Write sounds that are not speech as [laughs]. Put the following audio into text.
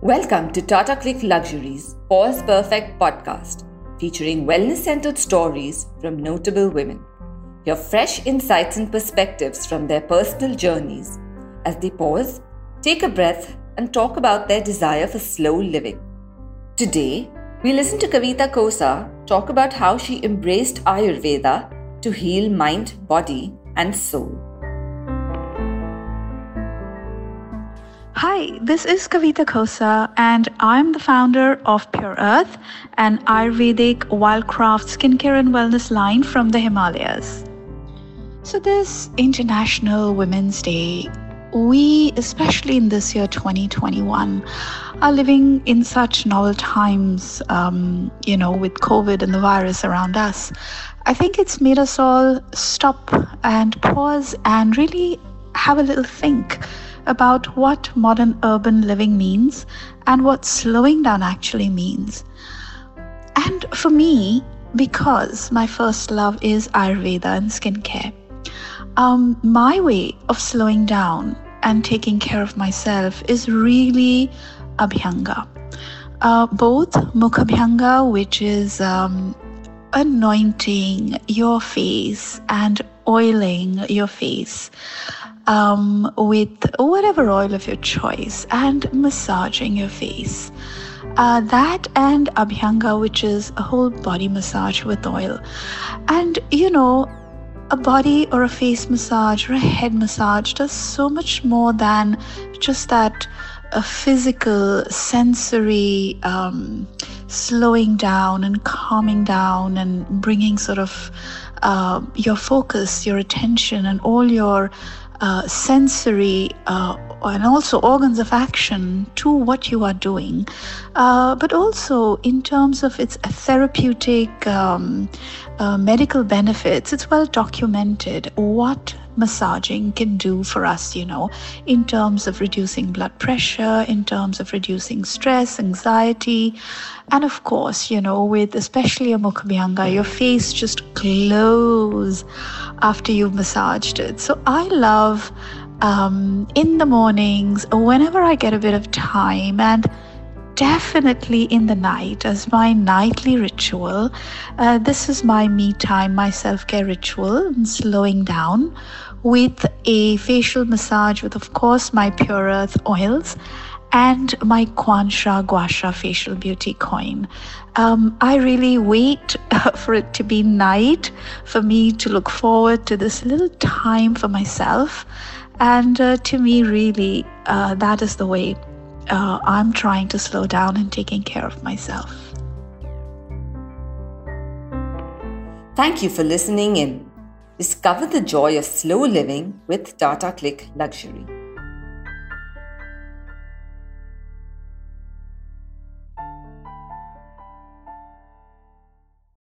Welcome to Tata CLiQ Luxury's Pause Perfect podcast, featuring wellness centered stories from notable women. Hear fresh insights and perspectives from their personal journeys as they pause, take a breath, and talk about their desire for slow living. Today, we listen to Kavita Khosa talk about how she embraced Ayurveda to heal mind, body, and soul. Hi, this is Kavita Khosa, and I'm the founder of Pure Earth, an Ayurvedic wildcraft skincare and wellness line from the Himalayas. So, this International Women's Day, we, especially in this year 2021, are living in such novel times, um, you know, with COVID and the virus around us. I think it's made us all stop and pause and really have a little think about what modern urban living means and what slowing down actually means. And for me, because my first love is Ayurveda and skincare, um, my way of slowing down and taking care of myself is really Abhyanga. Uh, both Mukhabhyanga, which is um, anointing your face and oiling your face, um, with whatever oil of your choice and massaging your face. Uh, that and Abhyanga, which is a whole body massage with oil. And you know, a body or a face massage or a head massage does so much more than just that a physical, sensory um, slowing down and calming down and bringing sort of uh, your focus, your attention, and all your uh, sensory uh, and also organs of action to what you are doing, uh, but also in terms of its therapeutic um, uh, medical benefits, it's well documented what massaging can do for us, you know, in terms of reducing blood pressure, in terms of reducing stress, anxiety, and of course, you know, with especially a mukhabhyanga, your face just glows after you've massaged it. So I love um, in the mornings, whenever I get a bit of time, and definitely in the night as my nightly ritual. Uh, this is my me time, my self care ritual, and slowing down with a facial massage with, of course, my Pure Earth oils and my Kansa Gua Sha facial beauty coin. Um, I really wait [laughs] for it to be night for me to look forward to this little time for myself. And uh, to me, really, uh, that is the way uh, I'm trying to slow down and taking care of myself. Thank you for listening in. Discover the joy of slow living with Tata CLiQ Luxury.